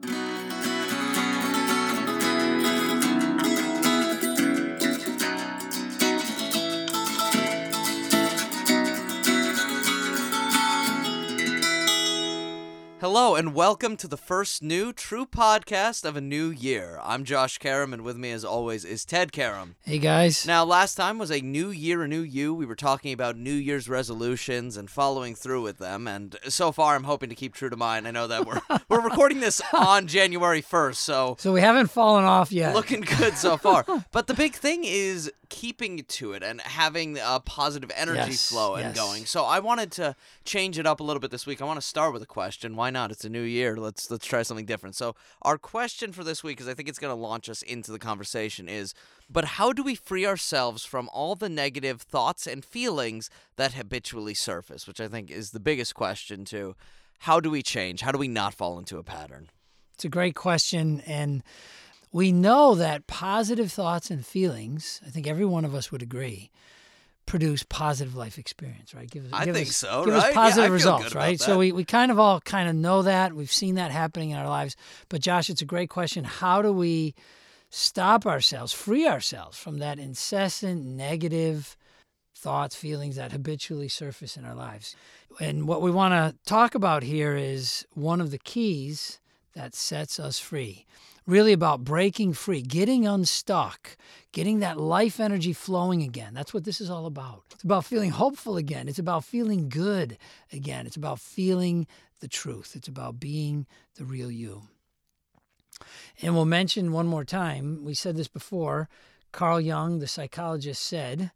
Thank you. Hello and welcome to the first new TRU podcast of a new year. I'm Josh Karam, and with me, as always, is Ted Karam. Hey guys. Now, last time was a new year, a new you. We were talking about New Year's resolutions and following through with them, and so far, I'm hoping to keep true to mine. I know that we're we're recording this on January 1st, so So we haven't fallen off yet. looking good so far. but the big thing is keeping to it and having a positive energy Yes, flow and yes. going. So I wanted to change it up a little bit this week. I want to start with a question. Why not? It's a new year. Let's let's try something different. So our question for this week is I think it's going to launch us into the conversation is but how do we free ourselves from all the negative thoughts and feelings that habitually surface, which I think is the biggest question too. How do we change? How do we not fall into a pattern? It's a great question. And we know that positive thoughts and feelings, I think every one of us would agree, produce positive life experience, right? Give, us- I give think us, so, give right? Yeah, us positive feel results, right? that. So we, we kind of all kind of know that. We've seen that happening in our lives. But Josh, it's a great question. How do we stop ourselves, free ourselves from that incessant negative thoughts, feelings that habitually surface in our lives? And what we want to talk about here is one of the keys that sets us free. Really about breaking free, getting unstuck, getting that life energy flowing again. That's what this is all about. It's about feeling hopeful again. It's about feeling good again. It's about feeling the truth. It's about being the real you. And we'll mention one more time, we said this before. Carl Jung, the psychologist, said,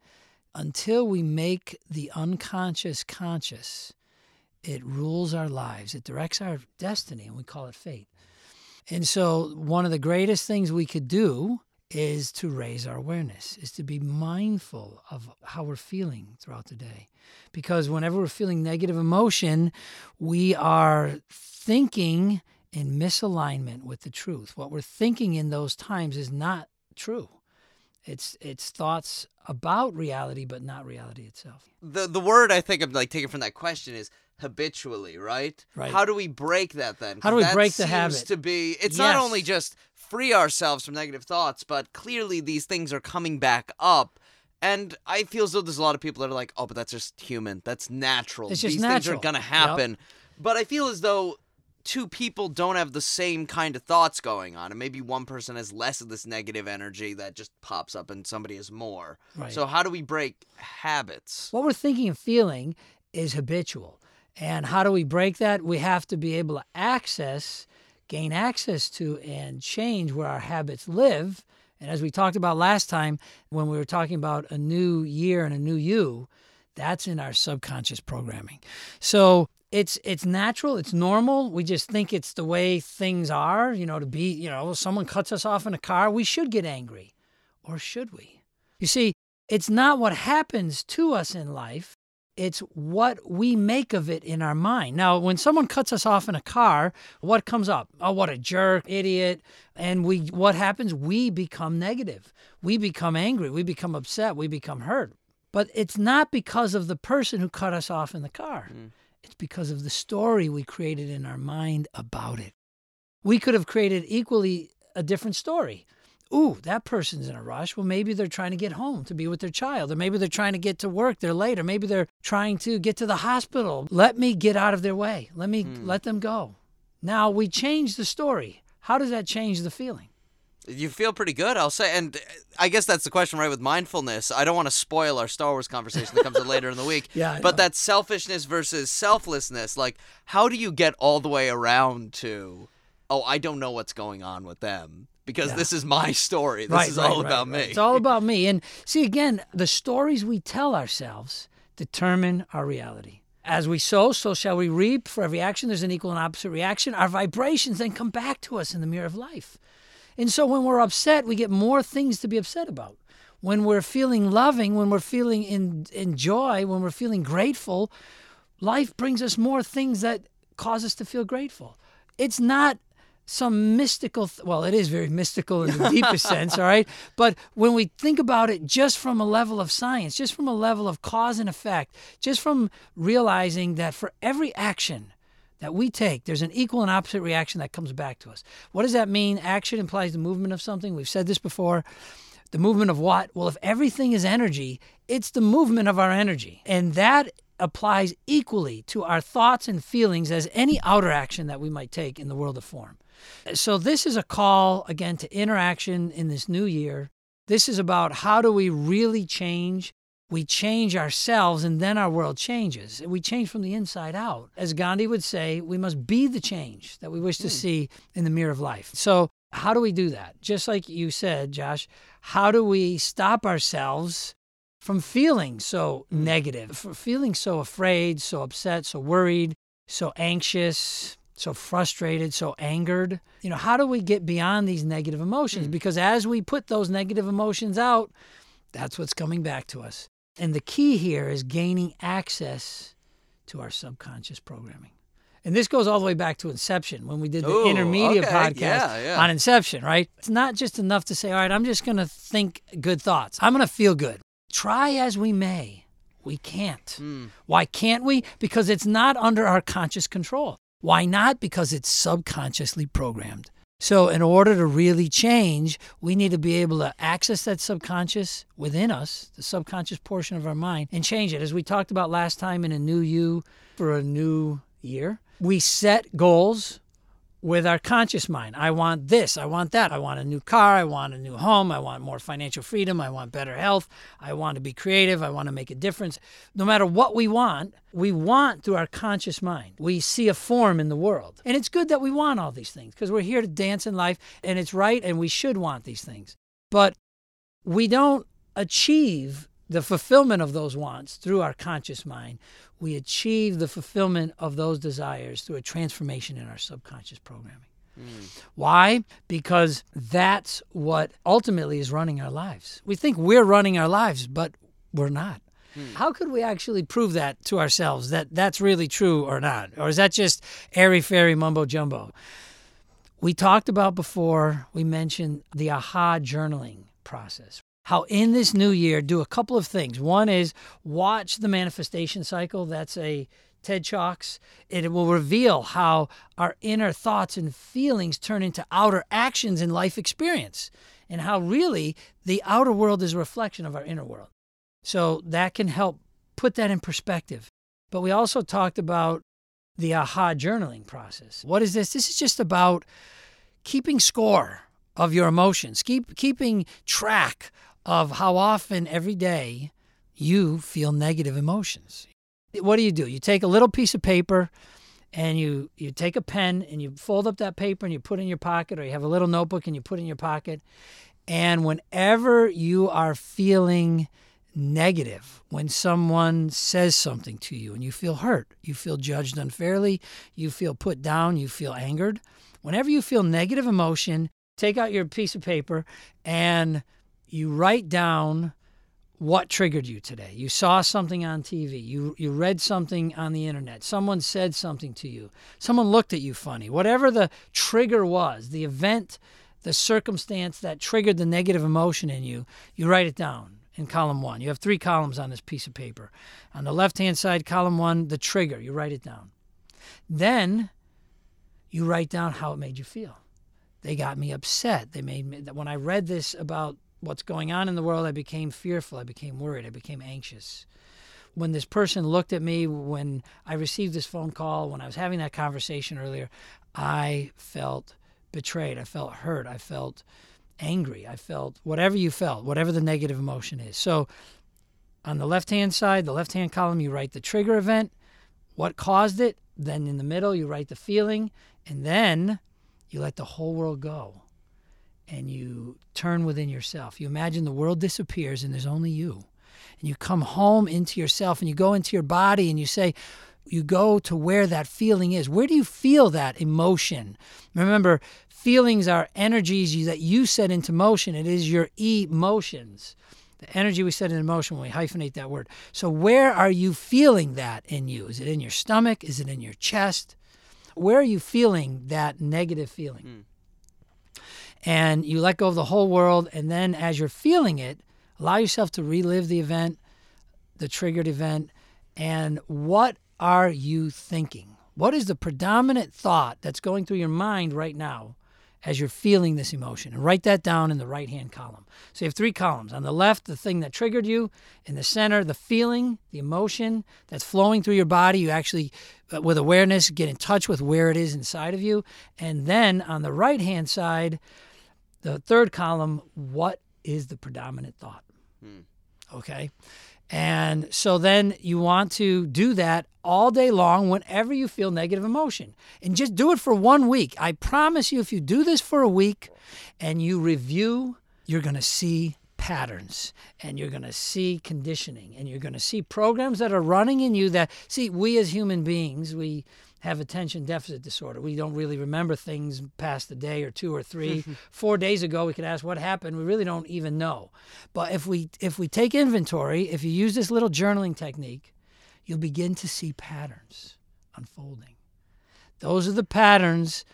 until we make the unconscious conscious, it rules our lives, it directs our destiny, and we call it fate. And so, one of the greatest things we could do is to raise our awareness, is to be mindful of how we're feeling throughout the day. Because whenever we're feeling negative emotion, we are thinking in misalignment with the truth. What we're thinking in those times is not true. It's it's thoughts about reality, but not reality itself. the the word I think I'm like taking from that question is habitually, right? Right. How do we break that then? How do we break the habit? To be, it's not only just free ourselves from negative thoughts, but clearly these things are coming back up. And I feel as though there's a lot of people that are like, "Oh, but that's just human. That's natural. It's just these things are gonna Yep. happen." But I feel as though two people don't have the same kind of thoughts going on, and maybe one person has less of this negative energy that just pops up, and somebody has more. Right. So how do we break habits? What we're thinking and feeling is habitual. And how do we break that? We have to be able to access, gain access to, and change where our habits live. And as we talked about last time, when we were talking about a new year and a new you, that's in our subconscious programming. So it's it's natural, it's normal. We just think it's the way things are, you know, to be, you know, someone cuts us off in a car, we should get angry. Or should we? You see, it's not what happens to us in life, it's what we make of it in our mind. Now, when someone cuts us off in a car, what comes up? Oh, what a jerk, idiot. And we what happens? We become negative. We become angry, we become upset, we become hurt. But it's not because of the person who cut us off in the car. Hmm. It's because of the story we created in our mind about it. We could have created equally a different story. Ooh, that person's in a rush. Well, maybe they're trying to get home to be with their child, or maybe they're trying to get to work. They're late, or maybe they're trying to get to the hospital. Let me get out of their way. Let me let them go. Now we change the story. How does that change the feeling? You feel pretty good, I'll say. And uh, I guess that's the question, right? With mindfulness, I don't want to spoil our Star Wars conversation that comes in later in the week. Yeah, But that selfishness versus selflessness, like, how do you get all the way around to, oh, I don't know what's going on with them because Yeah. this is my story. This right, is right, all right, about me. It's all about me. And see, again, the stories we tell ourselves determine our reality. As we sow, so shall we reap. For every action, there's an equal and opposite reaction. Our vibrations then come back to us in the mirror of life. And so when we're upset, we get more things to be upset about. When we're feeling loving, when we're feeling in, in joy, when we're feeling grateful, life brings us more things that cause us to feel grateful. It's not some mystical, th- well, it is very mystical in the deepest sense, all right? But when we think about it just from a level of science, just from a level of cause and effect, just from realizing that for every action, that we take, there's an equal and opposite reaction that comes back to us. What does that mean? Action implies the movement of something. We've said this before. The movement of what? Well, if everything is energy, it's the movement of our energy. And that applies equally to our thoughts and feelings as any outer action that we might take in the world of form. So, this is a call again to interaction in this new year. This is about how do we really change? We change ourselves and then our world changes. We change from the inside out. As Gandhi would say, we must be the change that we wish to hmm. see in the mirror of life. So, how do we do that? Just like you said, Josh, how do we stop ourselves from feeling so negative, from feeling so afraid, so upset, so worried, so anxious, so frustrated, so angered. You know, how do we get beyond these negative emotions? Because as we put those negative emotions out, that's what's coming back to us. And the key here is gaining access to our subconscious programming. And this goes all the way back to Inception when we did the Ooh, Intermedia okay. podcast Yeah, yeah. on Inception, right? It's not just enough to say, all right, I'm just going to think good thoughts. I'm going to feel good. Try as we may, we can't. Hmm. Why can't we? Because it's not under our conscious control. Why not? Because it's subconsciously programmed. So, in order to really change, we need to be able to access that subconscious within us, the subconscious portion of our mind, and change it. As we talked about last time in a new you for a new year, we set goals with our conscious mind. I want this, I want that, I want a new car, I want a new home, I want more financial freedom, I want better health, I want to be creative, I want to make a difference. No matter what we want, we want through our conscious mind. We see a form in the world. And it's good that we want all these things because we're here to dance in life and it's right and we should want these things. But we don't achieve the fulfillment of those wants through our conscious mind. We achieve the fulfillment of those desires through a transformation in our subconscious programming. Hmm. Why? Because that's what ultimately is running our lives. We think we're running our lives, but we're not. Hmm. How could we actually prove that to ourselves that that's really true or not? Or is that just airy fairy mumbo jumbo? We talked about before, we mentioned the aha journaling process. How in this new year, do a couple of things. One is watch the manifestation cycle. That's a TED Talks. It will reveal how our inner thoughts and feelings turn into outer actions in life experience, and how really the outer world is a reflection of our inner world. So that can help put that in perspective. But we also talked about the aha journaling process. What is this? This is just about keeping score of your emotions, keep keeping track of how often every day you feel negative emotions. What do you do? You take a little piece of paper and you you take a pen and you fold up that paper and you put it in your pocket or you have a little notebook and you put it in your pocket and whenever you are feeling negative when someone says something to you and you feel hurt, you feel judged unfairly, you feel put down, you feel angered. Whenever you feel negative emotion, take out your piece of paper and you write down what triggered you today. You saw something on TV, you you read something on the internet, someone said something to you, someone looked at you funny. Whatever the trigger was, the event, the circumstance that triggered the negative emotion in you, you write it down in column 1. You have 3 columns on this piece of paper. On the left-hand side column 1, the trigger, you write it down. Then you write down how it made you feel. They got me upset. They made me when I read this about what's going on in the world, I became fearful. I became worried. I became anxious. When this person looked at me, when I received this phone call, when I was having that conversation earlier, I felt betrayed. I felt hurt. I felt angry. I felt whatever you felt, whatever the negative emotion is. So on the left hand side, the left hand column, you write the trigger event, what caused it. Then in the middle, you write the feeling. And then you let the whole world go and you turn within yourself. You imagine the world disappears and there's only you. And you come home into yourself and you go into your body and you say, you go to where that feeling is. Where do you feel that emotion? Remember, feelings are energies that you set into motion. It is your emotions, the energy we set into motion when we hyphenate that word. So, where are you feeling that in you? Is it in your stomach? Is it in your chest? Where are you feeling that negative feeling? Hmm. And you let go of the whole world. And then as you're feeling it, allow yourself to relive the event, the triggered event, and what are you thinking? What is the predominant thought that's going through your mind right now as you're feeling this emotion? And write that down in the right hand column. So you have three columns. On the left, the thing that triggered you. In the center, the feeling, the emotion that's flowing through your body. You actually, uh, with awareness, get in touch with where it is inside of you. And then on the right hand side, the third column, what is the predominant thought? Okay. And so then you want to do that all day long whenever you feel negative emotion. And just do it for one week. I promise you, if you do this for a week and you review, you're going to see patterns and you're going to see conditioning and you're going to see programs that are running in you that, see, we as human beings, we have attention deficit disorder. We don't really remember things past a day or two or three. Four days ago, we could ask what happened. We really don't even know. But if we if we take inventory, if you use this little journaling technique, you'll begin to see patterns unfolding. Those are the patterns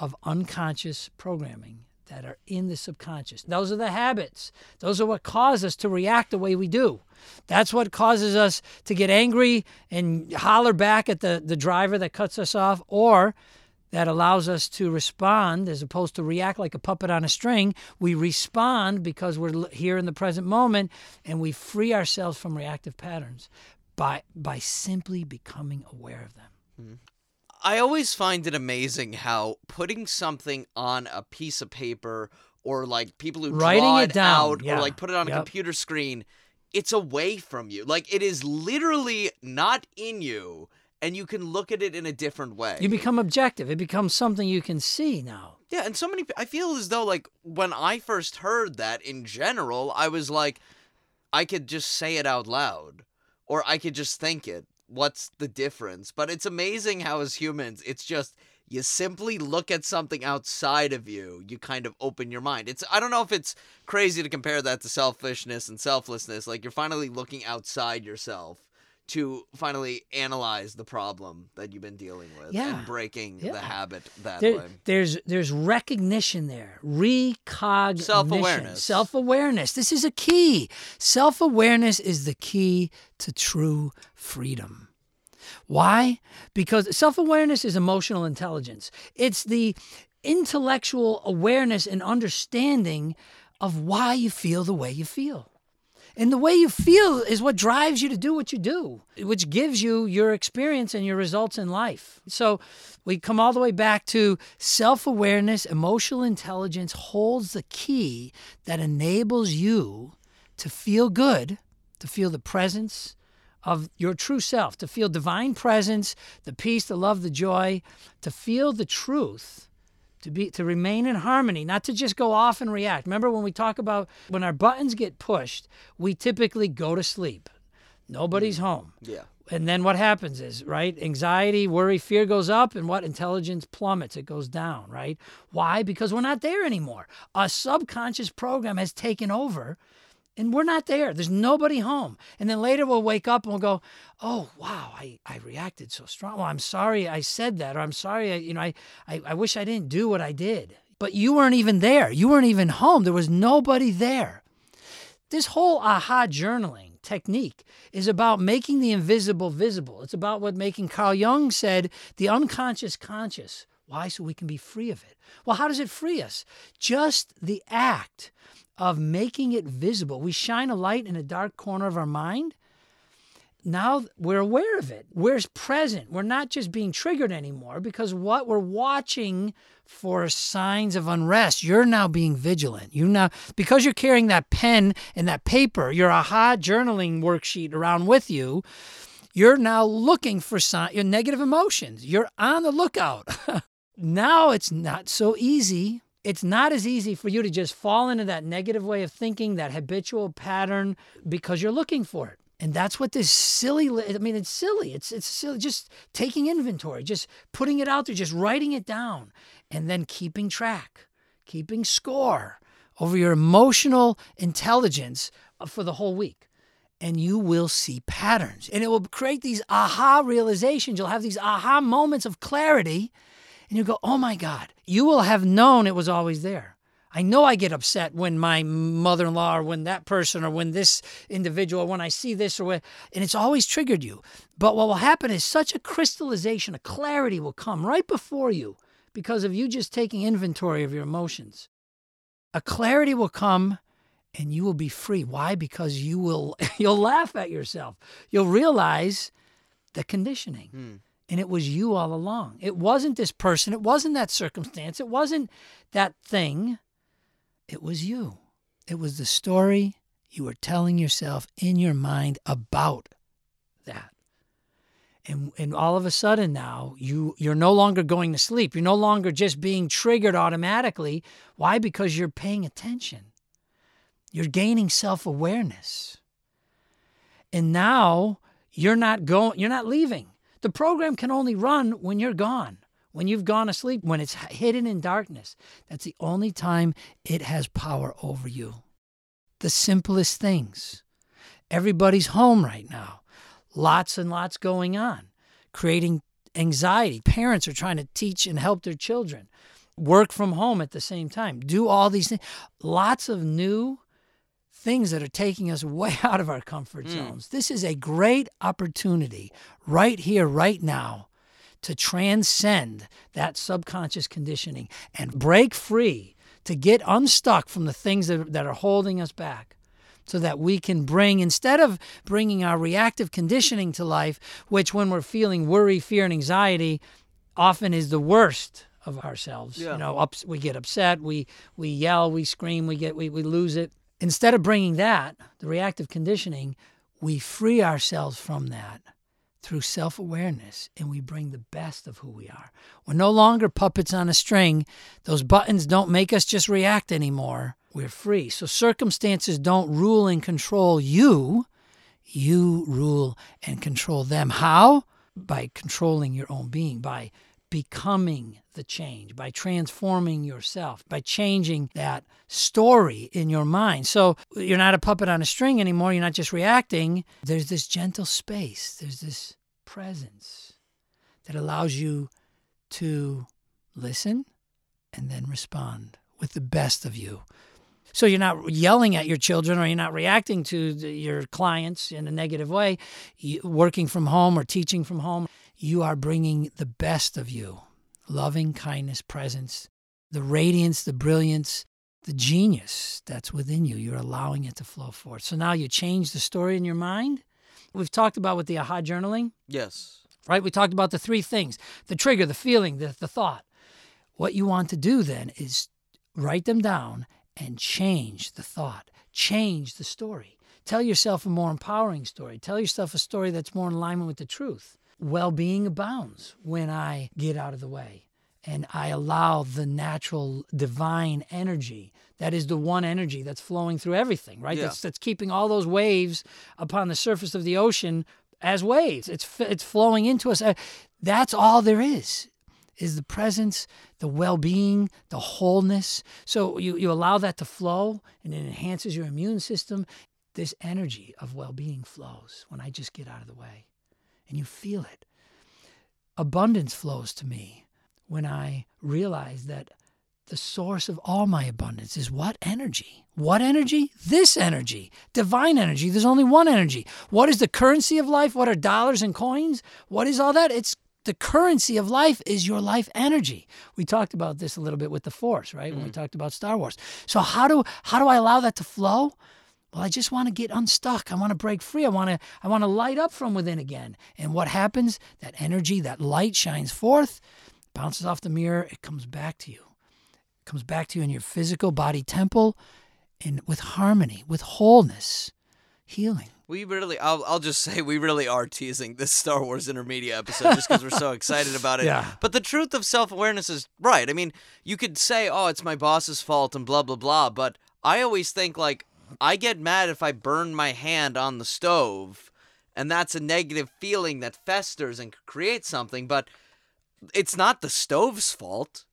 of unconscious programming that are in the subconscious. Those are the habits. Those are what cause us to react the way we do. That's what causes us to get angry and holler back at the, the driver that cuts us off, or that allows us to respond as opposed to react like a puppet on a string. We respond because we're here in the present moment and we free ourselves from reactive patterns by, by simply becoming aware of them. Mm-hmm. I always find it amazing how putting something on a piece of paper or like people who Writing draw it down, out yeah. or like put it on a computer screen, it's away from you. Like it is literally not in you and you can look at it in a different way. You become objective. It becomes something you can see now. Yeah, and so many I feel as though like when I first heard that in general, I was like I could just say it out loud or I could just think it. What's the difference? But it's amazing how as humans, it's just you simply look at something outside of you, you kind of open your mind. It's I don't know if it's crazy to compare that to selfishness and selflessness, like you're finally looking outside yourself to finally analyze the problem that you've been dealing with Yeah. and breaking the habit that There, way. there's there's recognition there, recognition, Self-awareness. self awareness. This is a key. Self awareness is the key to true freedom. Why? Because self awareness is emotional intelligence. It's the intellectual awareness and understanding of why you feel the way you feel. And the way you feel is what drives you to do what you do, which gives you your experience and your results in life. So we come all the way back to self awareness, emotional intelligence holds the key that enables you to feel good, to feel the presence of your true self, to feel divine presence, the peace, the love, the joy, to feel the truth to be to remain in harmony not to just go off and react. Remember when we talk about when our buttons get pushed we typically go to sleep. Nobody's mm. home. Yeah. and then what happens is right anxiety worry fear goes up and what? Intelligence plummets. It goes down right? Why? Because we're not there anymore. A subconscious program has taken over and we're not there. There's nobody home. And then later we'll wake up and we'll go, "Oh, wow, I, I reacted so strong. Well, I'm sorry I said that, or I'm sorry, I, you know, I, I I wish I didn't do what I did." But you weren't even there. You weren't even home. There was nobody there. This whole aha journaling technique is about making the invisible visible. It's about what making Carl Jung said, the unconscious conscious. Why? So we can be free of it. Well, how does it free us? Just the act of making it visible. We shine a light in a dark corner of our mind. Now we're aware of it. We're present. We're not just being triggered anymore because what we're watching for signs of unrest, you're now being vigilant. You now because you're carrying that pen and that paper, your aha journaling worksheet around with you, you're now looking for sign, your negative emotions. You're on the lookout. now it's not so easy it's not as easy for you to just fall into that negative way of thinking, that habitual pattern, because you're looking for it. And that's what this silly, I mean, it's silly. It's, it's silly. Just taking inventory, just putting it out there, just writing it down, and then keeping track, keeping score over your emotional intelligence uh, for the whole week. And you will see patterns. And it will create these aha realizations. You'll have these aha moments of clarity and you go, oh my God, you will have known it was always there. I know I get upset when my mother in law or when that person or when this individual or when I see this or when, and it's always triggered you. But what will happen is such a crystallization, a clarity will come right before you because of you just taking inventory of your emotions. A clarity will come and you will be free. Why? Because you will you'll laugh at yourself. You'll realize the conditioning. Hmm. And it was you all along. It wasn't this person, it wasn't that circumstance, it wasn't that thing. It was you. It was the story you were telling yourself in your mind about that. And, and all of a sudden now you you're no longer going to sleep. You're no longer just being triggered automatically. Why? Because you're paying attention. You're gaining self-awareness. And now you're not going you're not leaving. The program can only run when you're gone when you've gone asleep, when it's hidden in darkness. That's the only time it has power over you. The simplest things. Everybody's home right now. Lots and lots going on, creating anxiety. Parents are trying to teach and help their children. Work from home at the same time. Do all these things. Lots of new things that are taking us way out of our comfort hmm. zones. This is a great opportunity right here, right now to transcend that subconscious conditioning and break free, to get unstuck from the things that, that are holding us back, so that we can bring, instead of bringing our reactive conditioning to life, which when we're feeling worry, fear, and anxiety, often is the worst of ourselves. Yeah. You know, ups, we get upset, we we yell, we scream, we get we, we lose it. Instead of bringing that, the reactive conditioning, we free ourselves from that through self awareness and we bring the best of who we are. We're no longer puppets on a string. Those buttons don't make us just react anymore. We're free. So circumstances don't rule and control you. You rule and control them. How? By controlling your own being, by becoming the change, by transforming yourself, by changing that story in your mind. So you're not a puppet on a string anymore. You're not just reacting. There's this gentle space, there's this presence that allows you to listen and then respond with the best of you. So you're not yelling at your children or you're not reacting to the, your clients in a negative way, you, working from home or teaching from home. You are bringing the best of you loving kindness, presence, the radiance, the brilliance, the genius that's within you. You're allowing it to flow forth. So now you change the story in your mind. We've talked about with the aha journaling, Yes. right? We talked about the three things the trigger, the feeling, the, the thought. What you want to do then is write them down and change the thought, change the story. Tell yourself a more empowering story. Tell yourself a story that's more in alignment with the truth. Well being abounds when I get out of the way and I allow the natural divine energy that is the one energy that's flowing through everything, right? Yeah. That's, that's keeping all those waves upon the surface of the ocean as waves. It's, it's flowing into us. Uh, That's all there is is the presence, the well-being, the wholeness. So you, you allow that to flow and it enhances your immune system. This energy of well-being flows when I just get out of the way. And you feel it. Abundance flows to me when I realize that the source of all my abundance is what energy? What energy? This energy, divine energy. There's only one energy. What is the currency of life? What are dollars and coins? What is all that? It's the currency of life is your life energy. We talked about this a little bit with the Force, right? When we mm. talked about Star Wars. So how do how do I allow that to flow? Well, I just want to get unstuck. I want to break free. I want to I want to light up from within again. And what happens? That energy, that light shines forth, bounces off the mirror, it comes back to you. It comes back to you in your physical body temple and with harmony, with wholeness, healing. We really, I'll, I'll just say, we really are teasing this Star Wars Intermedia episode just because we're so excited about it. Yeah. But the truth of self awareness is right. I mean, you could say, oh, it's my boss's fault and blah, blah, blah. But I always think, like, I get mad if I burn my hand on the stove, and that's a negative feeling that festers and creates something. But it's not the stove's fault.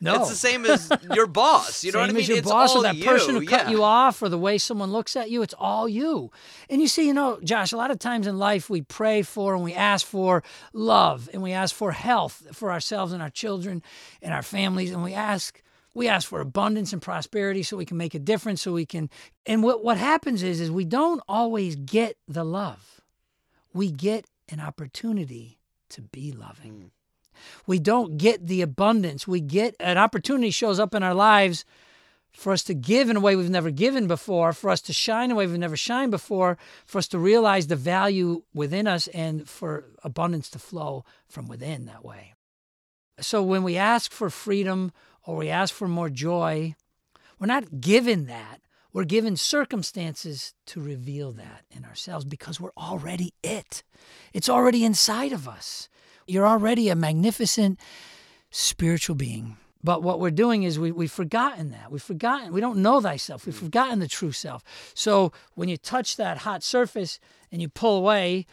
No. It's the same as your boss. You know Same what I mean? as your it's boss or that you. person who cut you off or the way someone looks at you. It's all you. And you see, you know, Josh, a lot of times in life we pray for and we ask for love and we ask for health for ourselves and our children and our families and we ask We ask for abundance and prosperity so we can make a difference, so we can. And what, what happens is, is we don't always get the love. We get an opportunity to be loving. Mm. We don't get the abundance. We get an opportunity shows up in our lives for us to give in a way we've never given before, for us to shine in a way we've never shined before, for us to realize the value within us, and for abundance to flow from within that way. So when we ask for freedom or we ask for more joy, we're not given that. We're given circumstances to reveal that in ourselves because we're already it. It's already inside of us. You're already a magnificent spiritual being. But what we're doing is we, we've forgotten that. We've forgotten, we don't know thyself. We've mm. forgotten the true self. So when you touch that hot surface and you pull away,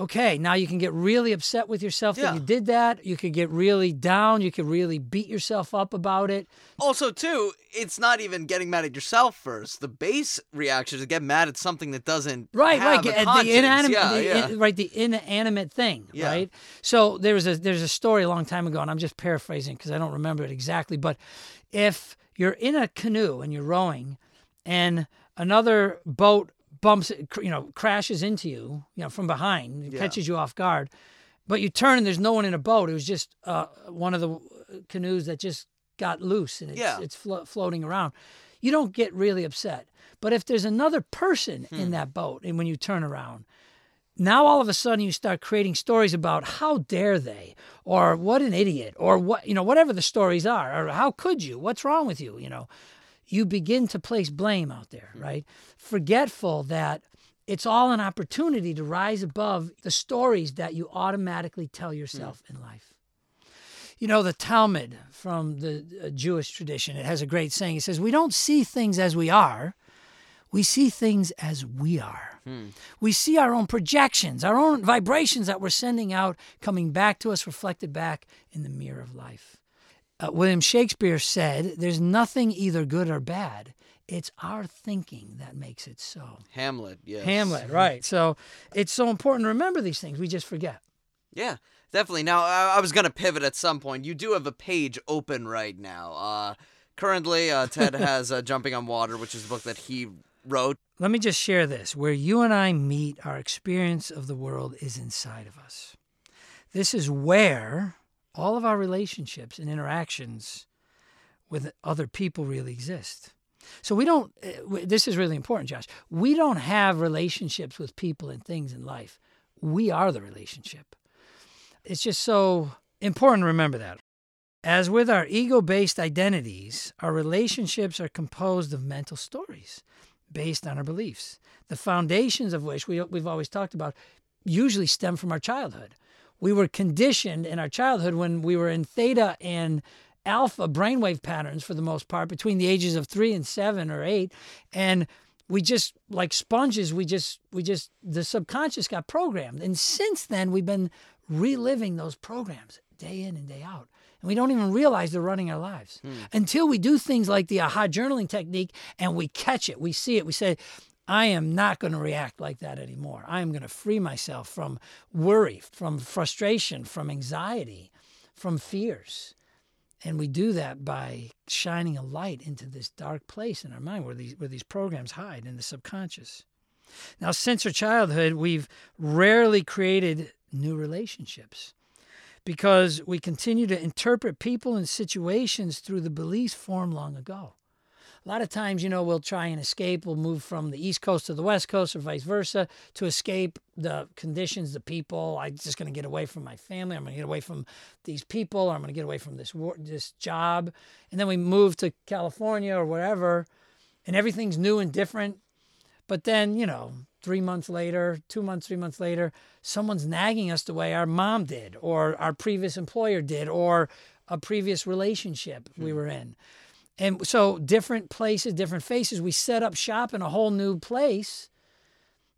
okay, now you can get really upset with yourself Yeah. that you did that. You could get really down. You could really beat yourself up about it. Also, too, it's not even getting mad at yourself first. The base reaction is to get mad at something that doesn't Right, have right. The inanimate, Yeah, the, yeah. in- right, the inanimate thing, Yeah. right? So there was a there's a story a long time ago, and I'm just paraphrasing because I don't remember it exactly. But if you're in a canoe and you're rowing, and another boat bumps, cr- you know, crashes into you, you know, from behind, Yeah. catches you off guard, but you turn and there's no one in a boat. It was just uh, one of the canoes that just got loose and it's, Yeah. it's flo- floating around. You don't get really upset. But if there's another person Hmm. in that boat, and when you turn around, now all of a sudden you start creating stories about how dare they, or what an idiot, or what you know, whatever the stories are, or how could you? What's wrong with you? You know, you begin to place blame out there, hmm. right? Forgetful that it's all an opportunity to rise above the stories that you automatically tell hmm. yourself in life. You know, the Talmud from the uh, Jewish tradition, it has a great saying. It says, We don't see things as we are, we see things as we are. Hmm. We see our own projections, our own vibrations that we're sending out coming back to us, reflected back in the mirror of life. Uh, William Shakespeare said, There's nothing either good or bad. It's our thinking that makes it so. Hamlet, yes. Hamlet, right. So it's so important to remember these things. We just forget. Yeah, definitely. Now, I, I was going to pivot at some point. You do have a page open right now. Uh, currently, uh, Ted has uh, Jumping on Water, which is a book that he wrote. Let me just share this. Where you and I meet, our experience of the world is inside of us. This is where all of our relationships and interactions with other people really exist. So we don't, uh, this is really important, Josh. We don't have relationships with people and things in life. We are the relationship. It's just so important to remember that. As with our ego based identities, our relationships are composed of mental stories based on our beliefs, the foundations of which we, we've always talked about usually stem from our childhood. We were conditioned in our childhood when we were in theta and alpha brainwave patterns for the most part between the ages of three and seven or eight. And we just like sponges, we just, we just, the subconscious got programmed. And since then, we've been reliving those programs day in and day out. And we don't even realize they're running our lives hmm. until we do things like the aha journaling technique and we catch it, we see it, we say, I am not going to react like that anymore. I am going to free myself from worry, from frustration, from anxiety, from fears. And we do that by shining a light into this dark place in our mind where these, where these programs hide in the subconscious. Now, since our childhood, we've rarely created new relationships because we continue to interpret people and situations through the beliefs formed long ago. A lot of times, you know, we'll try and escape. We'll move from the East Coast to the West Coast or vice versa to escape the conditions, the people. I'm just going to get away from my family. I'm going to get away from these people. Or I'm going to get away from this wor- this job. And then we move to California or wherever, and everything's new and different. But then, you know, three months later, two months, three months later, someone's nagging us the way our mom did, or our previous employer did, or a previous relationship we hmm. were in. And so, different places, different faces, we set up shop in a whole new place,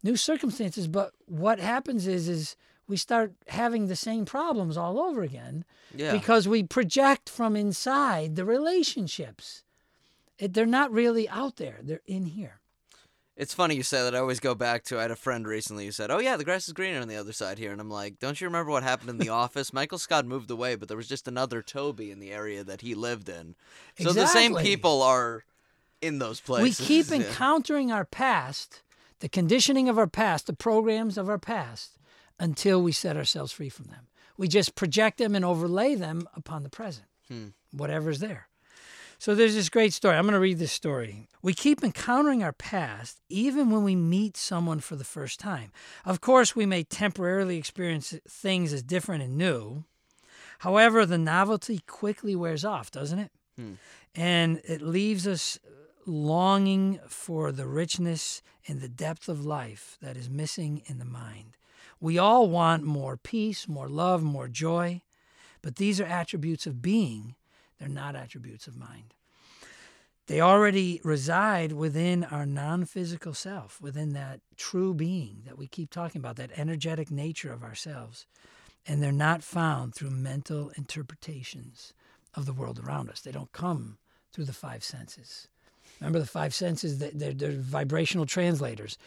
new circumstances. But what happens is, is we start having the same problems all over again Yeah. because we project from inside the relationships. It, they're not really out there; they're in here. It's funny you say that. I always go back to I had a friend recently who said, "Oh yeah, the grass is greener on the other side here," and I'm like, "Don't you remember what happened in the office? Michael Scott moved away, but there was just another Toby in the area that he lived in. So the same people are in those places. We keep Yeah. encountering our past, the conditioning of our past, the programs of our past, until we set ourselves free from them. We just project them and overlay them upon the present, Hmm. whatever's there. So there's this great story. I'm going to read this story. We keep encountering our past even when we meet someone for the first time. Of course, we may temporarily experience things as different and new. However, the novelty quickly wears off, doesn't it? Hmm. And it leaves us longing for the richness and the depth of life that is missing in the mind. We all want more peace, more love, more joy, but these are attributes of being, they're not attributes of mind. They already reside within our non physical self, within that true being that we keep talking about, that energetic nature of ourselves. And they're not found through mental interpretations of the world around us. They don't come through the five senses. Remember, the five senses, they- they're, they're vibrational translators.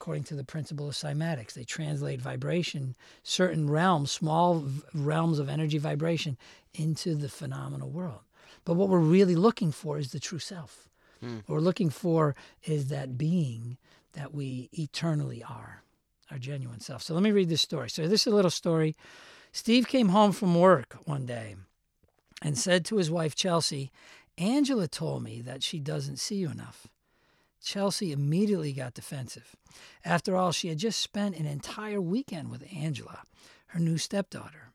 According to the principle of cymatics, they translate vibration, certain realms, small v- realms of energy vibration, into the phenomenal world. But what we're really looking for is the true self. Hmm. What we're looking for is that being that we eternally are, our genuine self. So let me read this story. So this is a little story. Steve came home from work one day and said to his wife, Chelsea, Angela told me that she doesn't see you enough. Chelsea immediately got defensive. After all, she had just spent an entire weekend with Angela, her new stepdaughter.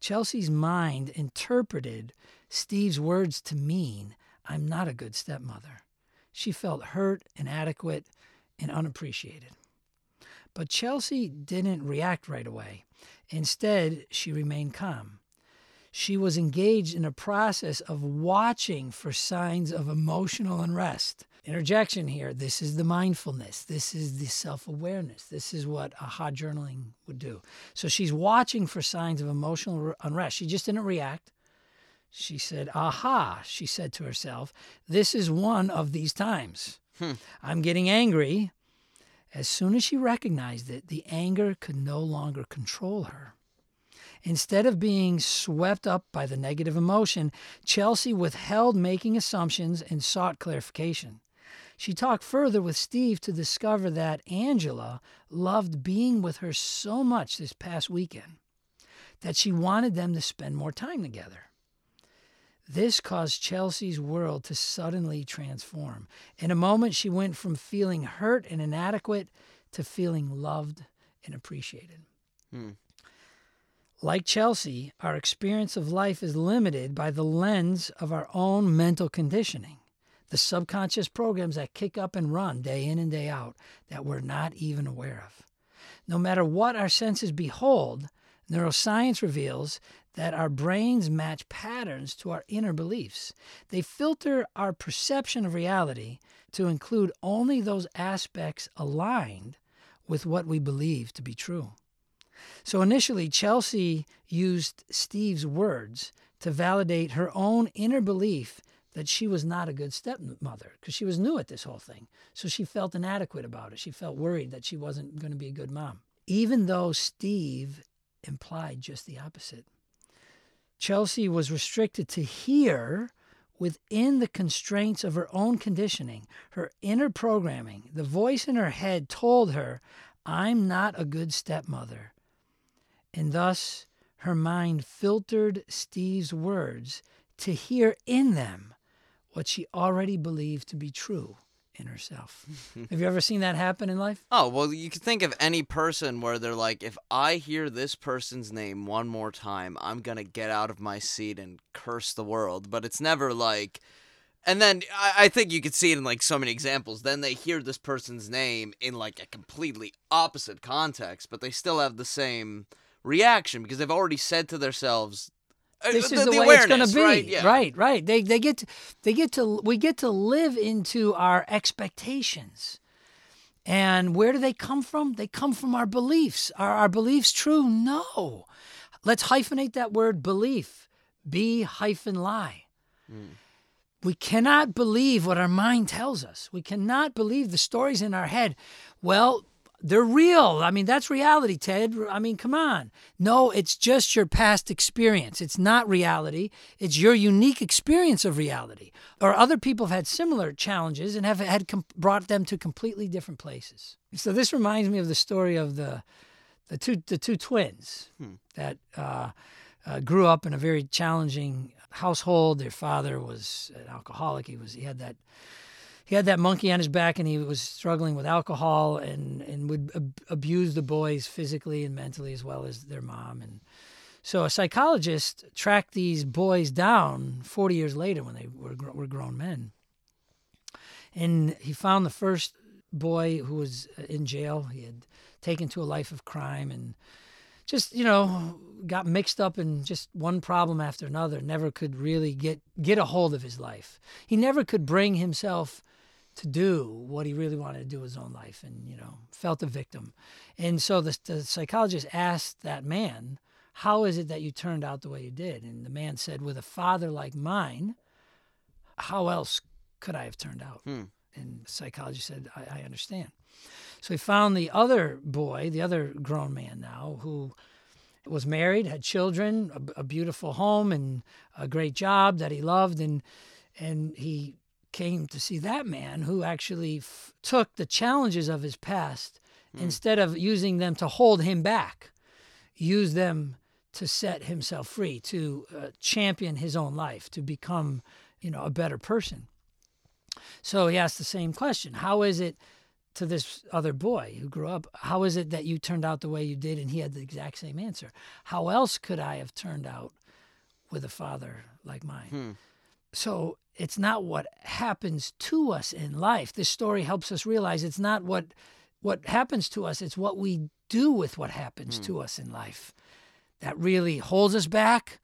Chelsea's mind interpreted Steve's words to mean, I'm not a good stepmother. She felt hurt, inadequate, and unappreciated. But Chelsea didn't react right away. Instead, she remained calm. She was engaged in a process of watching for signs of emotional unrest. Interjection here this is the mindfulness, this is the self awareness, this is what aha journaling would do. So she's watching for signs of emotional unrest. She just didn't react. She said, Aha, she said to herself, this is one of these times. Hmm. I'm getting angry. As soon as she recognized it, the anger could no longer control her. Instead of being swept up by the negative emotion, Chelsea withheld making assumptions and sought clarification. She talked further with Steve to discover that Angela loved being with her so much this past weekend that she wanted them to spend more time together. This caused Chelsea's world to suddenly transform. In a moment, she went from feeling hurt and inadequate to feeling loved and appreciated. Hmm. Like Chelsea, our experience of life is limited by the lens of our own mental conditioning, the subconscious programs that kick up and run day in and day out that we're not even aware of. No matter what our senses behold, neuroscience reveals that our brains match patterns to our inner beliefs. They filter our perception of reality to include only those aspects aligned with what we believe to be true. So initially, Chelsea used Steve's words to validate her own inner belief that she was not a good stepmother because she was new at this whole thing. So she felt inadequate about it. She felt worried that she wasn't going to be a good mom, even though Steve implied just the opposite. Chelsea was restricted to hear within the constraints of her own conditioning, her inner programming. The voice in her head told her, I'm not a good stepmother. And thus, her mind filtered Steve's words to hear in them what she already believed to be true in herself. Have you ever seen that happen in life? Oh, well, you could think of any person where they're like, if I hear this person's name one more time, I'm going to get out of my seat and curse the world. But it's never like. And then I, I think you could see it in like so many examples. Then they hear this person's name in like a completely opposite context, but they still have the same reaction because they've already said to themselves, Uh, this the, is the, the way it's going to be. Right, yeah. right, right. They they get to, they get to we get to live into our expectations. And where do they come from? They come from our beliefs. Are our beliefs true? No. Let's hyphenate that word belief. Be hyphen lie. Hmm. We cannot believe what our mind tells us. We cannot believe the stories in our head. Well, they're real. I mean, that's reality, Ted. I mean, come on. No, it's just your past experience. It's not reality. It's your unique experience of reality. Or other people have had similar challenges and have had com- brought them to completely different places. So this reminds me of the story of the the two the two twins hmm. that uh, uh, grew up in a very challenging household. Their father was an alcoholic. He was he had that he had that monkey on his back and he was struggling with alcohol and, and would ab- abuse the boys physically and mentally as well as their mom. And so a psychologist tracked these boys down 40 years later when they were, were grown men. And he found the first boy who was uh, in jail. He had taken to a life of crime and just, you know, got mixed up in just one problem after another, never could really get, get a hold of his life. He never could bring himself to do what he really wanted to do with his own life and you know felt a victim and so the, the psychologist asked that man how is it that you turned out the way you did and the man said with a father like mine how else could i have turned out hmm. and the psychologist said I, I understand so he found the other boy the other grown man now who was married had children a, a beautiful home and a great job that he loved and and he came to see that man who actually f- took the challenges of his past mm. instead of using them to hold him back, used them to set himself free, to uh, champion his own life, to become, you know, a better person. So he asked the same question: How is it to this other boy who grew up? How is it that you turned out the way you did? And he had the exact same answer. How else could I have turned out with a father like mine? Hmm. So it's not what happens to us in life. This story helps us realize it's not what what happens to us, it's what we do with what happens mm. to us in life that really holds us back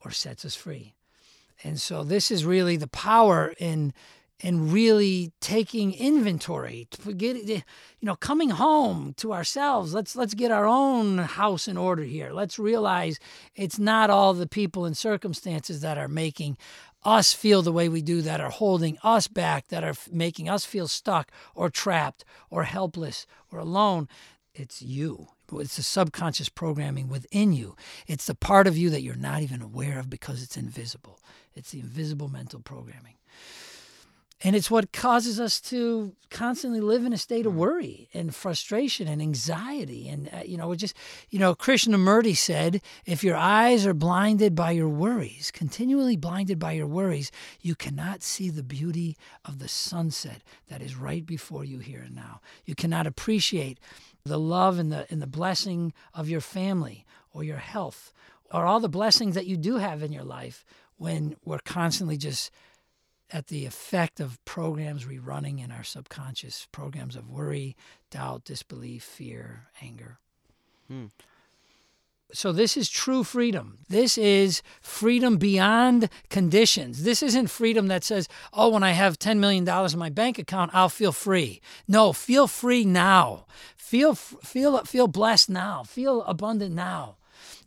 or sets us free. And so this is really the power in in really taking inventory to get eh, you know coming home to ourselves let's let's get our own house in order here let's realize it's not all the people and circumstances that are making us feel the way we do that are holding us back, that are making us feel stuck or trapped or helpless or alone. It's you. It's the subconscious programming within you. It's the part of you that you're not even aware of because it's invisible. It's the invisible mental programming. And it's what causes us to constantly live in a state of mm. worry and frustration and anxiety. And, uh, you know, just, you know, Krishnamurti said, if your eyes are blinded by your worries, continually blinded by your worries, you cannot see the beauty of the sunset that is right before you here and now. You cannot appreciate the love and the, and the blessing of your family or your health or all the blessings that you do have in your life when we're constantly just at the effect of programs rerunning in our subconscious programs of worry, doubt, disbelief, fear, anger. Hmm. So, this is true freedom. This is freedom beyond conditions. This isn't freedom that says, oh, when I have $10 million in my bank account, I'll feel free. No, feel free now. Feel, feel, feel blessed now. Feel abundant now.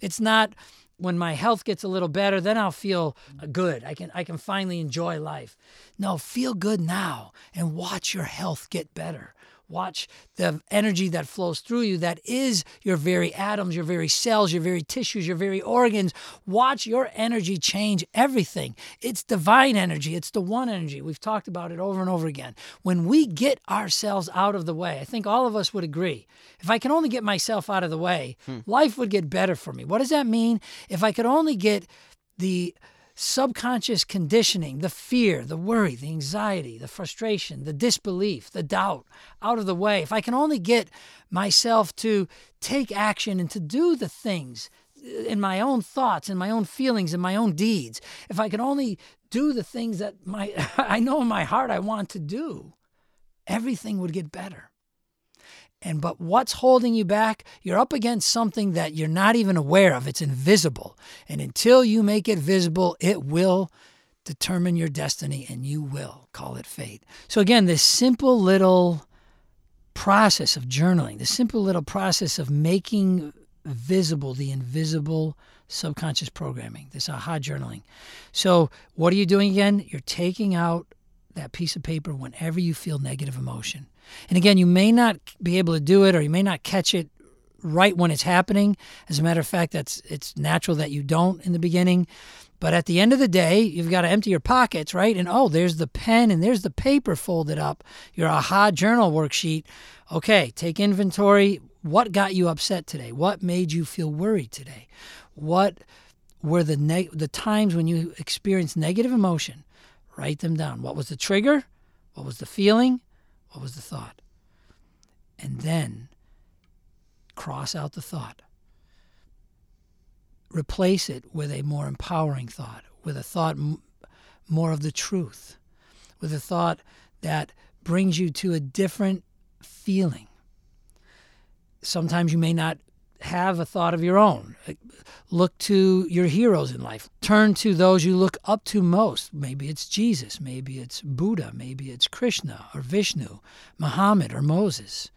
It's not, when my health gets a little better, then I'll feel good. I can I can finally enjoy life. No, feel good now and watch your health get better. Watch the energy that flows through you, that is your very atoms, your very cells, your very tissues, your very organs. Watch your energy change everything. It's divine energy, it's the one energy. We've talked about it over and over again. When we get ourselves out of the way, I think all of us would agree. If I can only get myself out of the way, hmm. life would get better for me. What does that mean? If I could only get the subconscious conditioning, the fear, the worry, the anxiety, the frustration, the disbelief, the doubt out of the way, if I can only get myself to take action and to do the things uh, in my own thoughts and my own feelings and my own deeds, if I can only do the things that my I know in my heart I want to do, everything would get better. And but what's holding you back? You're up against something that you're not even aware of. It's invisible. And until you make it visible, it will determine your destiny and you will call it fate. So again, this simple little process of journaling, the simple little process of making visible the invisible subconscious programming, this aha journaling. So, what are you doing again? You're taking out that piece of paper whenever you feel negative emotion. And again, you may not be able to do it or you may not catch it right when it's happening. As a matter of fact, that's it's natural that you don't in the beginning. But at the end of the day, you've got to empty your pockets, right? And oh, there's the pen and there's the paper folded up, your aha journal worksheet. Okay, take inventory. What got you upset today? What made you feel worried today? What were the neg- the times when you experienced negative emotion? Write them down. What was the trigger? What was the feeling? What was the thought? And then cross out the thought. Replace it with a more empowering thought, with a thought m- more of the truth, with a thought that brings you to a different feeling. Sometimes you may not have a thought of your own. Look to your heroes in life. Turn to those you look up to most. Maybe it's Jesus, maybe it's Buddha, maybe it's Krishna or Vishnu, Muhammad or Moses.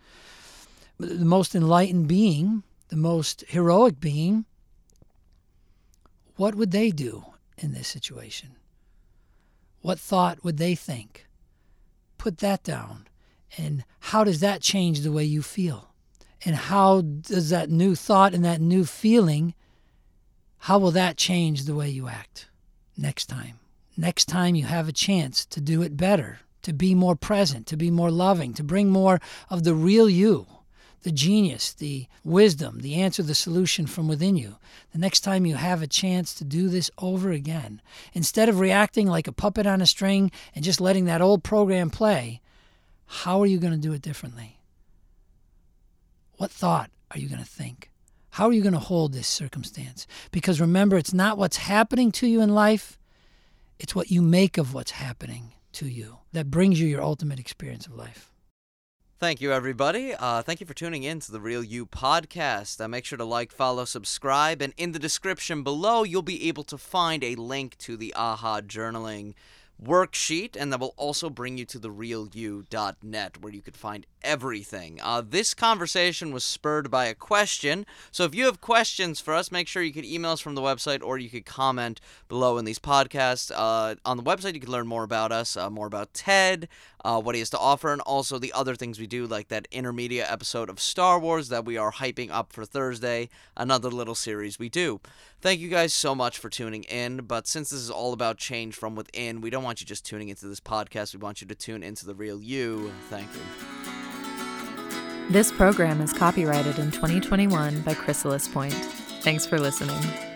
The most enlightened being, the most heroic being, what would they do in this situation? What thought would they think? Put that down. And how does that change the way you feel? And how does that new thought and that new feeling, how will that change the way you act next time? Next time you have a chance to do it better, to be more present, to be more loving, to bring more of the real you the genius, the wisdom, the answer, the solution from within you. The next time you have a chance to do this over again, instead of reacting like a puppet on a string and just letting that old program play, how are you going to do it differently? What thought are you going to think? How are you going to hold this circumstance? Because remember, it's not what's happening to you in life, it's what you make of what's happening to you that brings you your ultimate experience of life. Thank you, everybody. Uh, thank you for tuning in to the Real You podcast. Uh, make sure to like, follow, subscribe, and in the description below, you'll be able to find a link to the AHA journaling worksheet, and that will also bring you to the realu.net where you could find everything. Uh, this conversation was spurred by a question, so if you have questions for us, make sure you could email us from the website or you could comment below in these podcasts. Uh, on the website, you can learn more about us, uh, more about Ted, uh, what he has to offer, and also the other things we do, like that Intermedia episode of Star Wars that we are hyping up for Thursday, another little series we do. Thank you guys so much for tuning in. But since this is all about change from within, we don't want you just tuning into this podcast. We want you to tune into the real you. Thank you. This program is copyrighted in 2021 by Chrysalis Point. Thanks for listening.